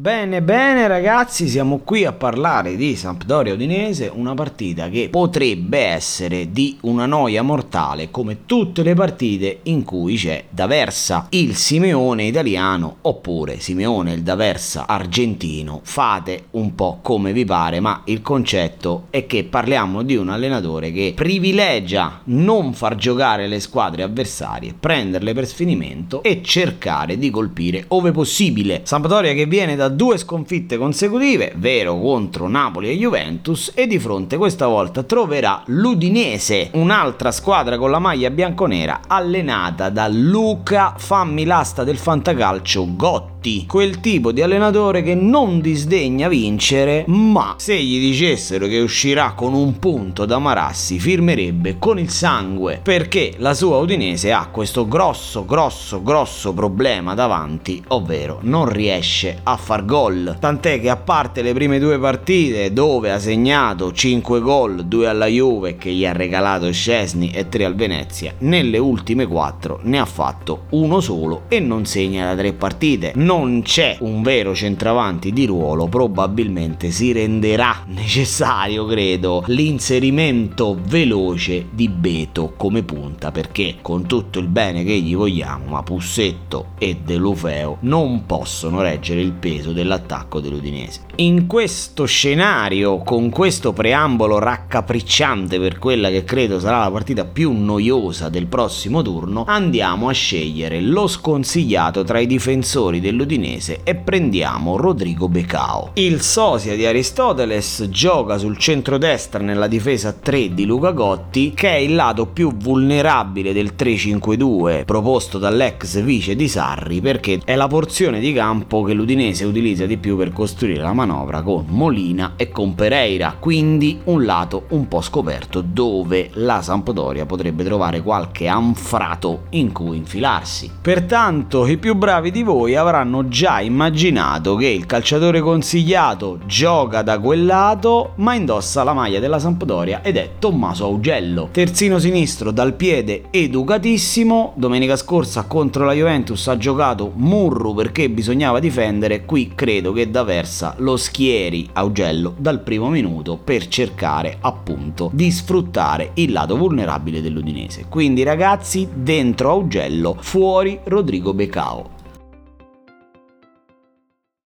Bene, bene ragazzi, siamo qui a parlare di Sampdoria Udinese, una partita che potrebbe essere di una noia mortale come tutte le partite in cui c'è D'Aversa, il Simeone italiano oppure Simeone il D'Aversa argentino. Fate un po' come vi pare, ma il concetto è che parliamo di un allenatore che privilegia non far giocare le squadre avversarie, prenderle per sfinimento e cercare di colpire ove possibile. Sampdoria che viene da due sconfitte consecutive, vero contro Napoli e Juventus, e di fronte questa volta troverà l'Udinese, un'altra squadra con la maglia bianconera allenata da Luca Fammi l'asta del fantacalcio Gotti Totti, quel tipo di allenatore che non disdegna vincere, ma se gli dicessero che uscirà con un punto da Marassi, firmerebbe con il sangue, perché la sua Udinese ha questo grosso, grosso, grosso problema davanti, ovvero non riesce a far gol. Tant'è che a parte le prime due partite dove ha segnato 5 gol, 2 alla Juve che gli ha regalato Scesni e 3 al Venezia, nelle ultime 4 ne ha fatto uno solo e non segna da 3 partite non c'è un vero centravanti di ruolo, probabilmente si renderà necessario, credo, l'inserimento veloce di Beto come punta, perché con tutto il bene che gli vogliamo, ma Pussetto e Delufeo non possono reggere il peso dell'attacco dell'Udinese. In questo scenario, con questo preambolo raccapricciante per quella che credo sarà la partita più noiosa del prossimo turno, andiamo a scegliere lo sconsigliato tra i difensori dell'Udinese e prendiamo Rodrigo Becao. Il sosia di Aristoteles gioca sul centro-destra nella difesa 3 di Luca Gotti, che è il lato più vulnerabile del 3-5-2 proposto dall'ex vice di Sarri, perché è la porzione di campo che l'Udinese utilizza di più per costruire la manovra con Molina e con Pereira, quindi un lato un po' scoperto dove la Sampdoria potrebbe trovare qualche anfrato in cui infilarsi. Pertanto i più bravi di voi avranno già immaginato che il calciatore consigliato gioca da quel lato ma indossa la maglia della Sampdoria ed è Tommaso Augello. Terzino sinistro dal piede educatissimo, domenica scorsa contro la Juventus ha giocato Murru perché bisognava difendere, qui credo che da Versa lo schieri Augello dal primo minuto per cercare appunto di sfruttare il lato vulnerabile dell'Udinese. Quindi ragazzi, dentro Augello, fuori Rodrigo Becao.